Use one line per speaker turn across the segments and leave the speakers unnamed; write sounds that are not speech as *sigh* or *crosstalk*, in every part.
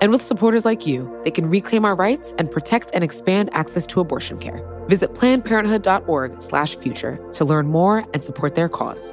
And with supporters like you, they can reclaim our rights and protect and expand access to abortion care. Visit plannedparenthood.org/future to learn more and support their cause.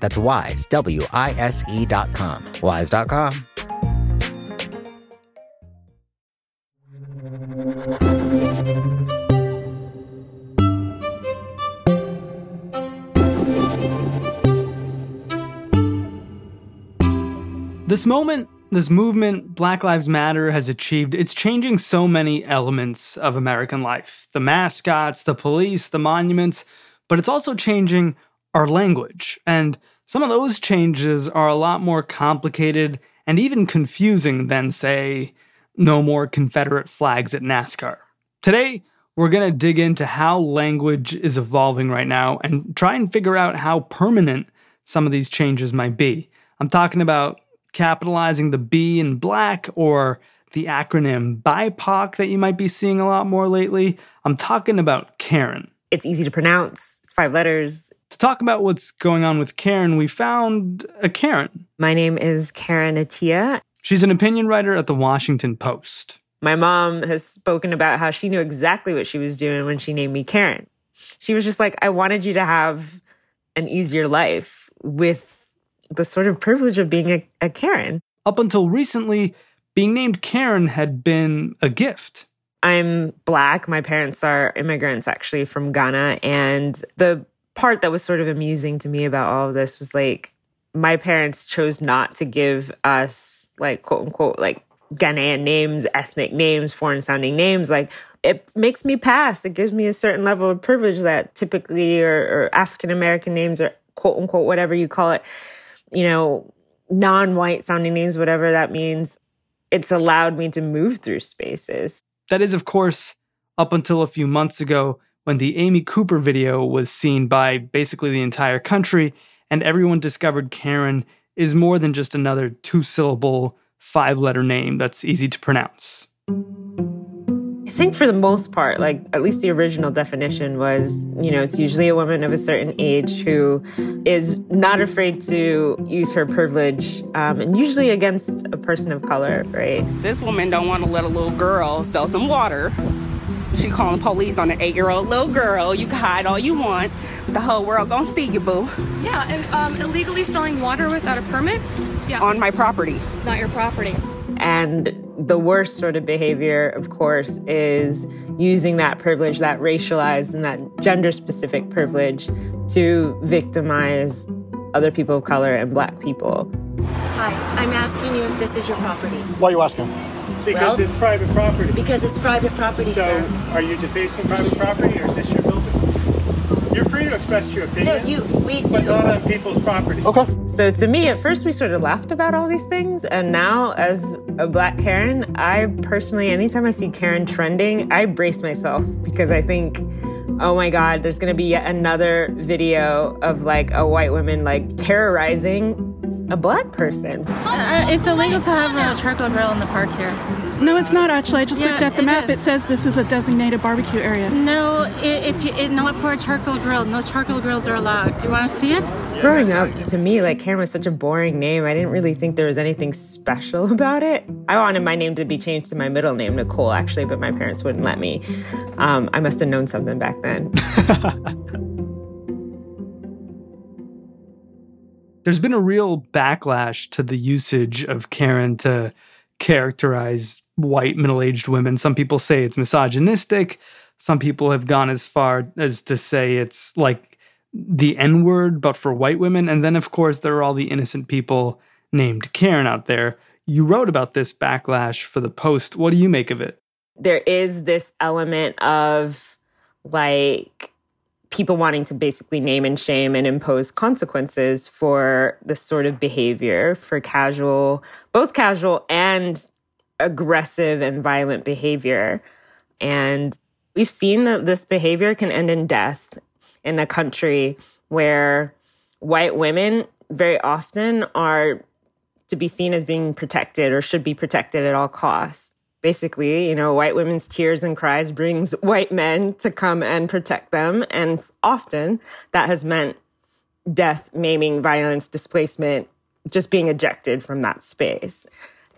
That's wise, W I S E dot com. Wise.com.
This moment, this movement, Black Lives Matter, has achieved, it's changing so many elements of American life the mascots, the police, the monuments, but it's also changing our language. And some of those changes are a lot more complicated and even confusing than, say, no more Confederate flags at NASCAR. Today, we're going to dig into how language is evolving right now and try and figure out how permanent some of these changes might be. I'm talking about capitalizing the B in black or the acronym BIPOC that you might be seeing a lot more lately. I'm talking about Karen.
It's easy to pronounce, five letters.
To talk about what's going on with Karen, we found a Karen.
My name is Karen Attiah.
She's an opinion writer at the Washington Post.
My mom has spoken about how she knew exactly what she was doing when she named me Karen. She was just like, I wanted you to have an easier life with the sort of privilege of being a, a Karen.
Up until recently, being named Karen had been a gift.
I'm black. My parents are immigrants actually from Ghana. And the part that was sort of amusing to me about all of this was like, my parents chose not to give us like quote unquote like Ghanaian names, ethnic names, foreign sounding names. Like it makes me pass. It gives me a certain level of privilege that typically or, or African American names or quote unquote whatever you call it, you know, non-white sounding names, whatever that means. It's allowed me to move through spaces.
That is, of course, up until a few months ago when the Amy Cooper video was seen by basically the entire country, and everyone discovered Karen is more than just another two syllable, five letter name that's easy to pronounce.
I think for the most part, like at least the original definition was, you know, it's usually a woman of a certain age who is not afraid to use her privilege, um, and usually against a person of color, right?
This woman don't want to let a little girl sell some water. She calling police on an eight-year-old little girl. You can hide all you want. The whole world gonna see you, boo.
Yeah, and um, illegally selling water without a permit? Yeah.
On my property.
It's not your property.
And the worst sort of behavior, of course, is using that privilege, that racialized and that gender specific privilege, to victimize other people of color and black people.
Hi, I'm asking you if this is your property.
Why are you asking?
Because
Well-
it's private property.
Because it's private property,
So,
sir.
are you defacing private property or is this your building? You're free to express your
No, you, we
but
do.
not on people's property.
Okay.
So to me, at first we sort of laughed about all these things, and now as a black Karen, I personally, anytime I see Karen trending, I brace myself because I think, oh my God, there's gonna be yet another video of like a white woman like terrorizing a black person.
Uh, it's illegal to have a charcoal grill in the park here.
No, it's not actually. I just
Yeah,
looked at the
it
map.
is.
It says this is a designated barbecue area.
No, i- if you, it, not for a charcoal grill. No charcoal grills are allowed. Do you want to see it?
Growing up, to me, like Karen was such a boring name. I didn't really think there was anything special *laughs* about it. I wanted my name to be changed to my middle name, Nicole, actually, but my parents wouldn't let me. Um, I must have known something back then. *laughs*
There's been a real backlash to the usage of Karen to characterize white middle aged women. Some people say it's misogynistic. Some people have gone as far as to say it's like the N word, but for white women. And then, of course, there are all the innocent people named Karen out there. You wrote about this backlash for the Post. What do you make of it?
There is this element of like people wanting to basically name and shame and impose consequences for this sort of behavior, for casual, both casual and aggressive and violent behavior. And we've seen that this behavior can end in death in a country where white women very often are to be seen as being protected or should be protected at all costs. Basically, you know, white women's tears and cries brings white men to come and protect them. And often that has meant death, maiming, violence, displacement, just being ejected from that space.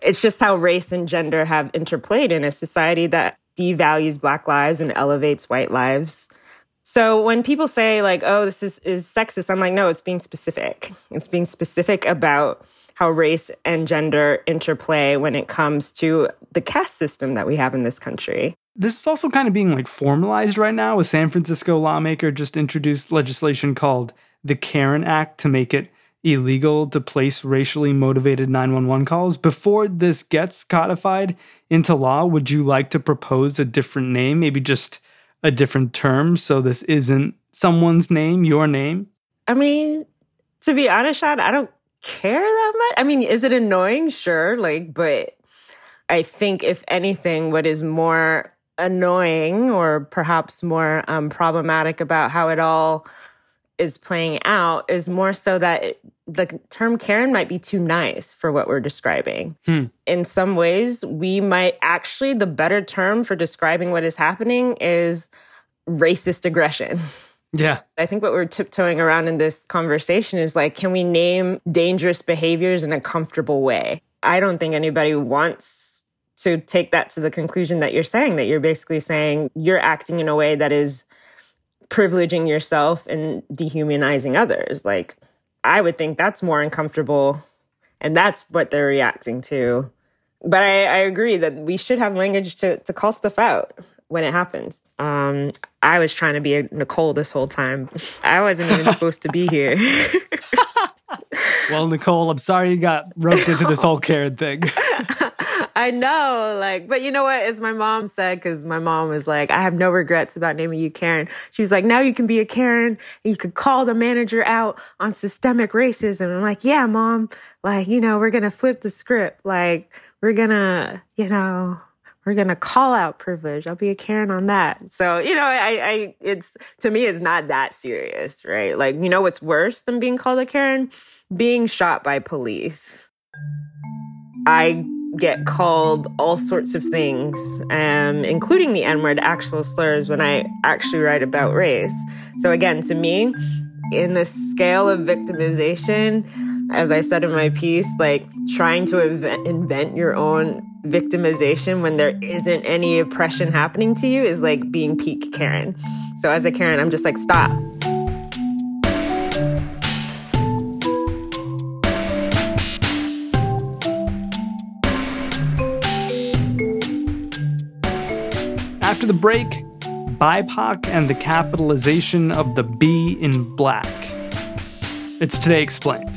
It's just how race and gender have interplayed in a society that devalues Black lives and elevates white lives. So when people say like, "Oh, this is is sexist," I'm like, "No, it's being specific. It's being specific about how race and gender interplay when it comes to the caste system that we have in this country."
This is also kind of being like formalized right now. A San Francisco lawmaker just introduced legislation called the Karen Act to make it illegal to place racially motivated 911 calls. Before this gets codified into law, would you like to propose a different name, maybe just a different term so this isn't someone's name, your name?
I mean, to be honest, Sean, I don't care that much. I mean, is it annoying? Sure, like, but I think if anything, what is more annoying or perhaps more um, problematic about how it all is playing out is more so that it, the term Karen might be too nice for what we're describing.
Hmm.
In some ways, we might actually, the better term for describing what is happening is racist aggression. *laughs*
Yeah.
I think what we're tiptoeing around in this conversation is like, can we name dangerous behaviors in a comfortable way? I don't think anybody wants to take that to the conclusion that you're saying, that you're basically saying you're acting in a way that is privileging yourself and dehumanizing others. Like, I would think that's more uncomfortable. And that's what they're reacting to. But I, I agree that we should have language to, to call stuff out when it happens. Um, I was trying to be a Nicole this whole time. I wasn't even supposed to be here. *laughs*
well, Nicole, I'm sorry you got roped into this whole Karen thing. *laughs*
I know, like, but you know what? As my mom said, because my mom was like, I have no regrets about naming you Karen. She was like, now you can be a Karen and you could call the manager out on systemic racism. I'm like, yeah, mom, like, you know, we're going to flip the script. Like, we're going to, you know, we're going to call out privilege. I'll be a Karen on that. So, you know, I, I, it's, to me, it's not that serious, right? Like, you know, what's worse than being called a Karen? Being shot by police. I get called all sorts of things, um, including the N word, actual slurs, when I actually write about race. So, again, to me, in the scale of victimization, as I said in my piece, like trying to invent your own victimization when there isn't any oppression happening to you is like being peak Karen. So, as a Karen, I'm just like, stop.
After the break, BIPOC and the capitalization of the B in black. It's Today Explained.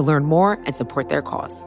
to learn more and support their cause.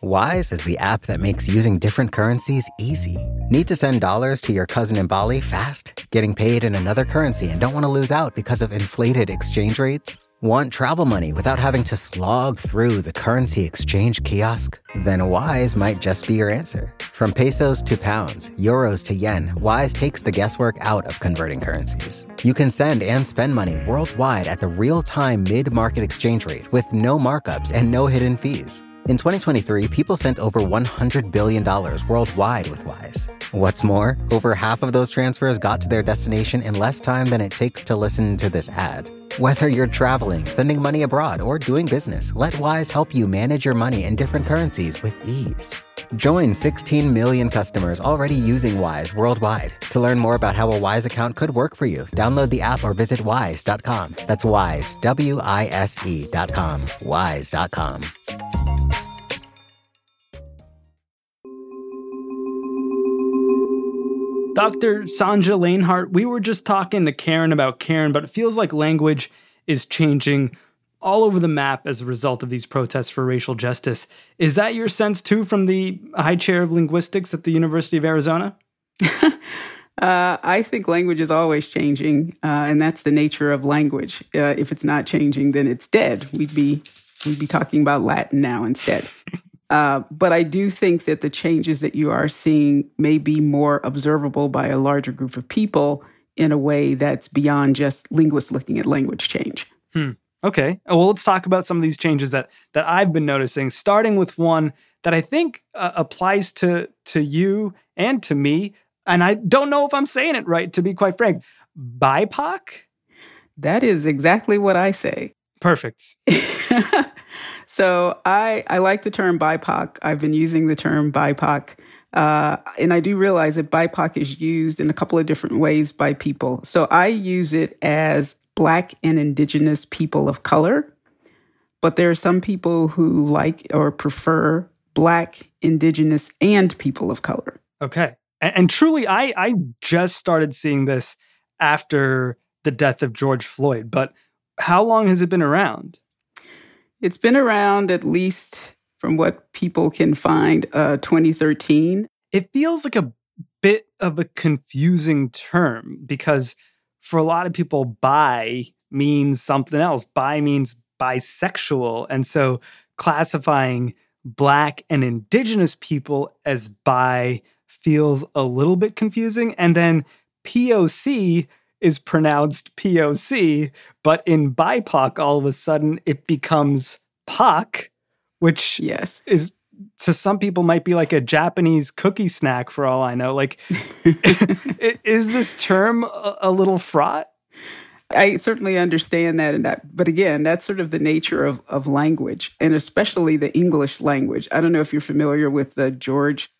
Wise is the app that makes using different currencies easy. Need to send dollars to your cousin in Bali fast? Getting paid in another currency and don't want to lose out because of inflated exchange rates? Want travel money without having to slog through the currency exchange kiosk? Then Wise might just be your answer. From pesos to pounds, euros to yen, Wise takes the guesswork out of converting currencies. You can send and spend money worldwide at the real time mid market exchange rate with no markups and no hidden fees. In 2023, people sent over $100 billion worldwide with Wise. What's more, over half of those transfers got to their destination in less time than it takes to listen to this ad. *laughs* Whether you're traveling, sending money abroad, or doing business, let Wise help you manage your money in different currencies with ease. Join 16 million customers already using Wise worldwide. To learn more about how a Wise account could work for you, download the app or visit wise.com. That's wise, W I S E.com. Wise.com.
Dr. Sonja Lanehart, we were just talking to Karen about Karen, but it feels like language is changing all over the map as a result of these protests for racial justice. Is that your sense too from the high chair of linguistics at the University of Arizona? *laughs*
Uh, I think language is always changing, uh, and that's the nature of language. Uh, if it's not changing, then it's dead. We'd be we'd be talking about Latin now instead. *laughs* Uh, but I do think that the changes that you are seeing may be more observable by a larger group of people in a way that's beyond just linguists looking at language change.
Hmm. Okay. Well, let's talk about some of these changes that that I've been noticing. Starting with one that I think uh, applies to to you and to me, and I don't know if I'm saying it right. To be quite frank, BIPOC.
That is exactly what I say.
Perfect. *laughs*
so I I like the term BIPOC. I've been using the term BIPOC. Uh, and I do realize that BIPOC is used in a couple of different ways by people. So I use it as Black and Indigenous people of color, but there are some people who like or prefer Black, Indigenous, and people of color.
Okay. And, and truly, I, I just started seeing this after the death of George Floyd, but how long has it been around?
It's been around at least from what people can find, uh, 2013.
It feels like a bit of a confusing term because for a lot of people, bi means something else. Bi means bisexual. And so classifying Black and Indigenous people as bi feels a little bit confusing. And then POC is pronounced POC, but in BIPOC, all of a sudden it becomes POC, which
yes.
is to some people might be like a Japanese cookie snack for all I know. Like, *laughs* is this term a, a, little fraught?
I certainly understand that, and that, but again, that's sort of the nature of of language, and especially the English language. I don't know if you're familiar with the George.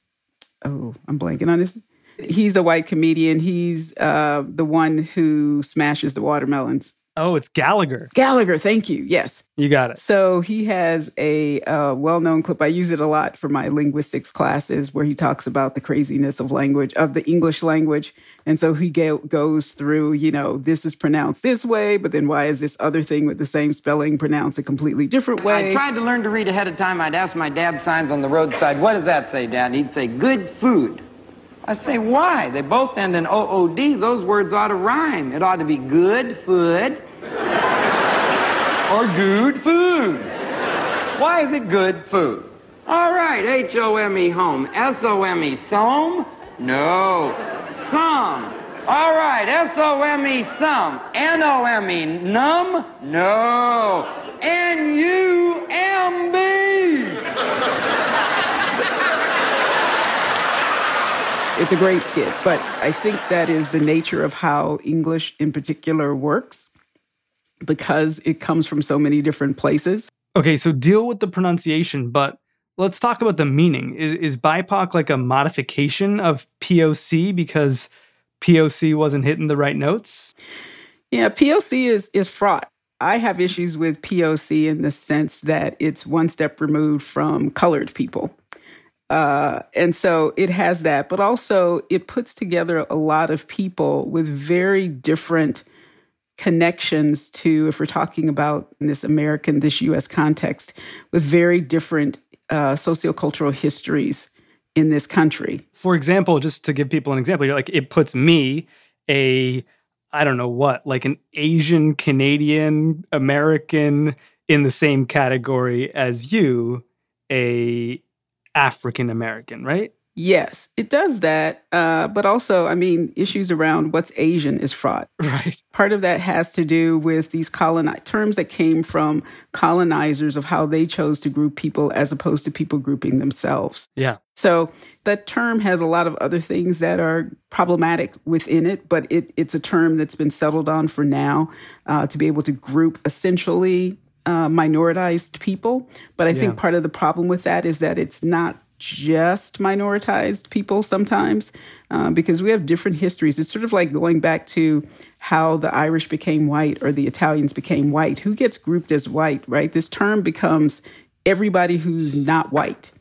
Oh, I'm blanking on his. He's a white comedian. He's uh, the one who smashes the watermelons.
Oh, it's Gallagher.
Gallagher, thank you. Yes.
You got it.
So he has a uh, well known clip. I use it a lot for my linguistics classes where he talks about the craziness of language, of the English language. And so he go- goes through, you know, this is pronounced this way, but then why is this other thing with the same spelling pronounced a completely different way?
I tried to learn to read ahead of time. I'd ask my dad signs on the roadside, what does that say, Dad? He'd say, good food. I say, why? They both end in OOD. Those words ought to rhyme. It ought to be good food or good food. Why is it good food? All right, H O M E home. S O M E some? No. Some. All right, S O M E some. N O M E numb? No. N U M B.
It's a great skit, but I think that is the nature of how English in particular works because it comes from so many different places.
Okay, so deal with the pronunciation, but let's talk about the meaning. Is, is BIPOC like a modification of POC because POC wasn't hitting the right notes?
Yeah, POC is is fraught. I have issues with POC in the sense that it's one step removed from colored people. Uh, and so it has that, but also it puts together a lot of people with very different connections to, if we're talking about this American, this US context, with very different uh, sociocultural histories in this country.
For example, just to give people an example, you're like, it puts me, a, I don't know what, like an Asian, Canadian, American in the same category as you, a African American, right?
Yes, it does that. Uh, but also, I mean, issues around what's Asian is fraught. *laughs*
Right.
Part of that has to do with these coloni- terms that came from colonizers of how they chose to group people as opposed to people grouping themselves.
Yeah.
So that term has a lot of other things that are problematic within it, but it, it's a term that's been settled on for now uh, to be able to group essentially uh, minoritized people. But I yeah. think part of the problem with that is that it's not just minoritized people sometimes uh, because we have different histories. It's sort of like going back to how the Irish became white or the Italians became white. Who gets grouped as white, right? This term becomes everybody who's not white. *laughs*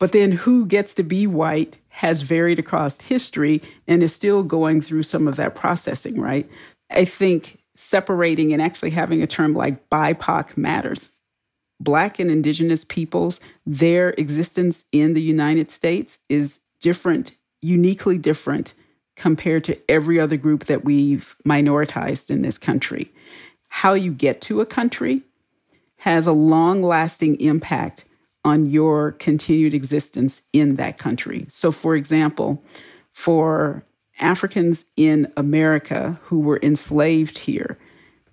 But then who gets to be white has varied across history and is still going through some of that processing, right? I think separating and actually having a term like BIPOC matters. Black and Indigenous peoples, their existence in the United States is different, uniquely different compared to every other group that we've minoritized in this country. How you get to a country has a long lasting impact on your continued existence in that country. So, for example, for Africans in America who were enslaved here,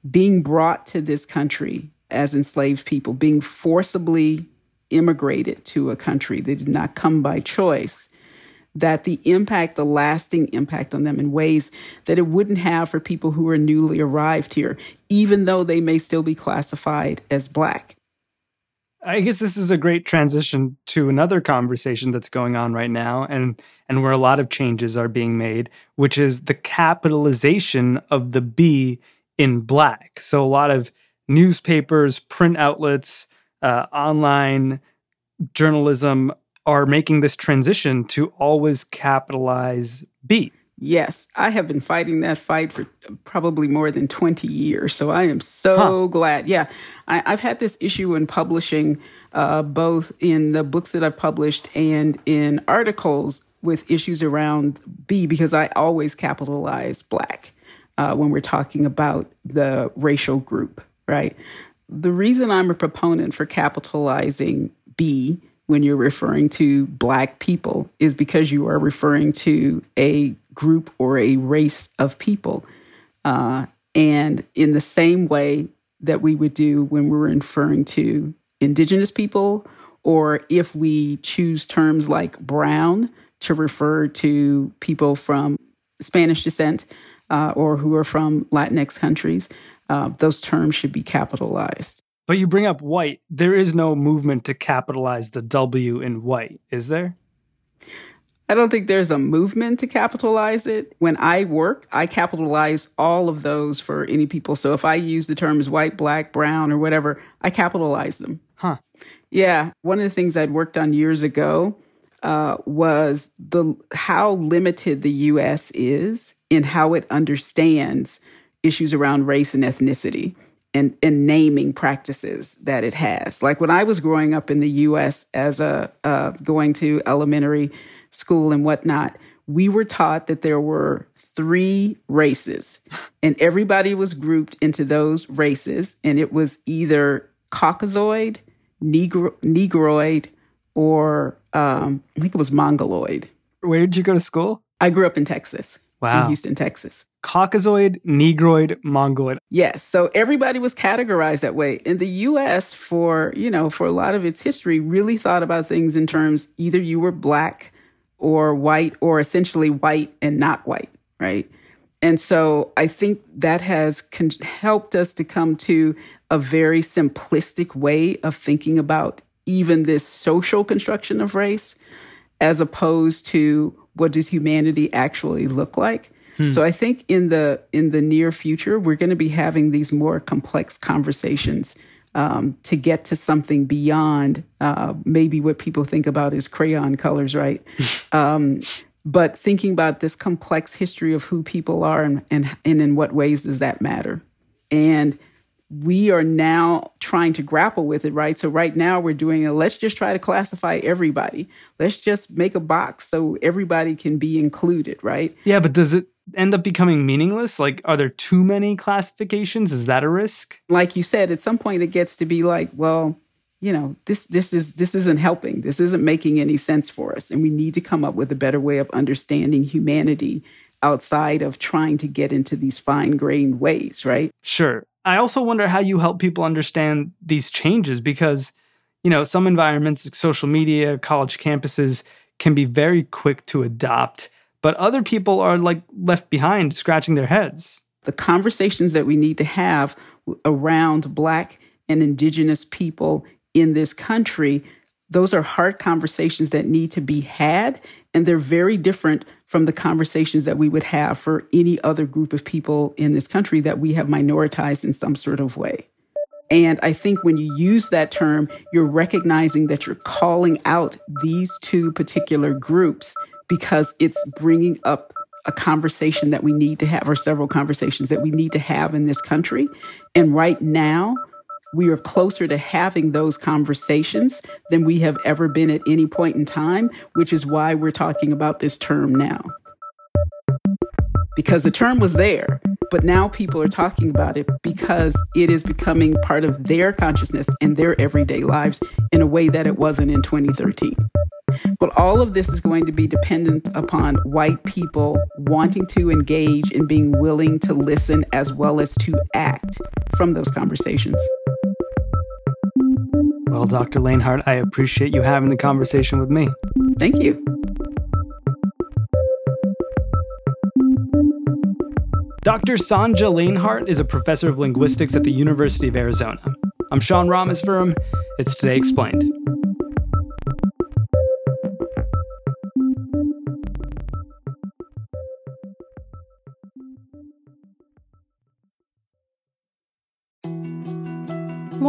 being brought to this country as enslaved people, being forcibly immigrated to a country. They did not come by choice. That the impact, the lasting impact on them in ways that it wouldn't have for people who are newly arrived here, even though they may still be classified as Black.
I guess this is a great transition to another conversation that's going on right now and and where a lot of changes are being made, which is the capitalization of the B in black. So a lot of newspapers, print outlets, uh, online journalism are making this transition to always capitalize B.
Yes, I have been fighting that fight for probably more than 20 years. So I am so huh. glad. Yeah, I, have had this issue in publishing, uh, both in the books that I've published and in articles with issues around B, because I always capitalize Black uh, when we're talking about the racial group, right? The reason I'm a proponent for capitalizing B when you're referring to Black people is because you are referring to a group or a race of people. Uh, and in the same way that we would do when we're referring to Indigenous people, or if we choose terms like brown to refer to people from Spanish descent, uh, or who are from Latinx countries, uh, those terms should be capitalized.
But you bring up white. There is no movement to capitalize the W in white, is there?
I don't think there's a movement to capitalize it. When I work, I capitalize all of those for any people. So if I use the terms white, black, brown, or whatever, I capitalize them.
Huh.
Yeah. One of the things I'd worked on years ago uh, was the how limited the U.S. is in how it understands issues around race and ethnicity and, and naming practices that it has. Like when I was growing up in the U.S. as a uh, going to elementary school and whatnot, we were taught that there were three races, and everybody was grouped into those races, and it was either Caucasoid, Negro, Negroid, or um, I think it was Mongoloid.
Where did you go to school?
I grew up in Texas.
Wow.
In Houston, Texas.
Caucasoid, Negroid, Mongoloid.
Yes. So everybody was categorized that way. In the US, for, you know, for a lot of its history, really thought about things in terms either you were black or white or essentially white and not white, right? And so I think that has con- helped us to come to a very simplistic way of thinking about even this social construction of race as opposed to what does humanity actually look like hmm. so i think in the in the near future we're going to be having these more complex conversations um, to get to something beyond uh, maybe what people think about as crayon colors, right? *laughs* um, but thinking about this complex history of who people are and, and, and in what ways does that matter? And we are now trying to grapple with it, right? So right now we're doing a let's just try to classify everybody. Let's just make a box so everybody can be included, right?
Yeah, but does it end up becoming meaningless? Like, are there too many classifications? Is that a risk?
Like you said, at some point it gets to be like, well, you know, this this is this isn't helping. This isn't making any sense for us, and we need to come up with a better way of understanding humanity outside of trying to get into these fine-grained ways, right?
Sure. I also wonder how you help people understand these changes because, you know, some environments, like social media, college campuses, can be very quick to adopt but other people are like left behind scratching their heads.
The conversations that we need to have around Black and Indigenous people in this country, those are hard conversations that need to be had. And they're very different from the conversations that we would have for any other group of people in this country that we have minoritized in some sort of way. And I think when you use that term, you're recognizing that you're calling out these two particular groups because it's bringing up a conversation that we need to have, or several conversations that we need to have in this country. And right now, we are closer to having those conversations than we have ever been at any point in time, which is why we're talking about this term now. Because the term was there, but now people are talking about it because it is becoming part of their consciousness and their everyday lives in a way that it wasn't in 2013. But all of this is going to be dependent upon white people wanting to engage and being willing to listen as well as to act from those conversations.
Well, Dr. Lanehart, I appreciate you having the conversation with me.
Thank you.
Dr. Sonja Lanehart is a professor of linguistics at the University of Arizona. I'm Sean Rameswaram. It's Today Explained.